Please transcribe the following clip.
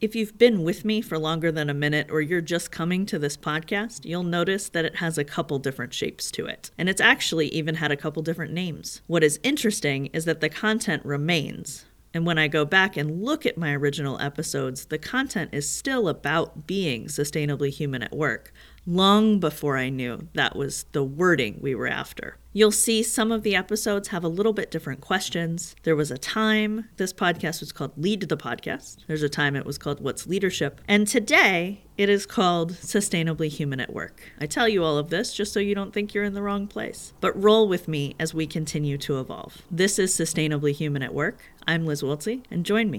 If you've been with me for longer than a minute or you're just coming to this podcast, you'll notice that it has a couple different shapes to it. And it's actually even had a couple different names. What is interesting is that the content remains. And when I go back and look at my original episodes, the content is still about being sustainably human at work, long before I knew that was the wording we were after. You'll see some of the episodes have a little bit different questions. There was a time this podcast was called Lead the Podcast. There's a time it was called What's Leadership. And today it is called Sustainably Human at Work. I tell you all of this just so you don't think you're in the wrong place. But roll with me as we continue to evolve. This is Sustainably Human at Work. I'm Liz Woltze, and join me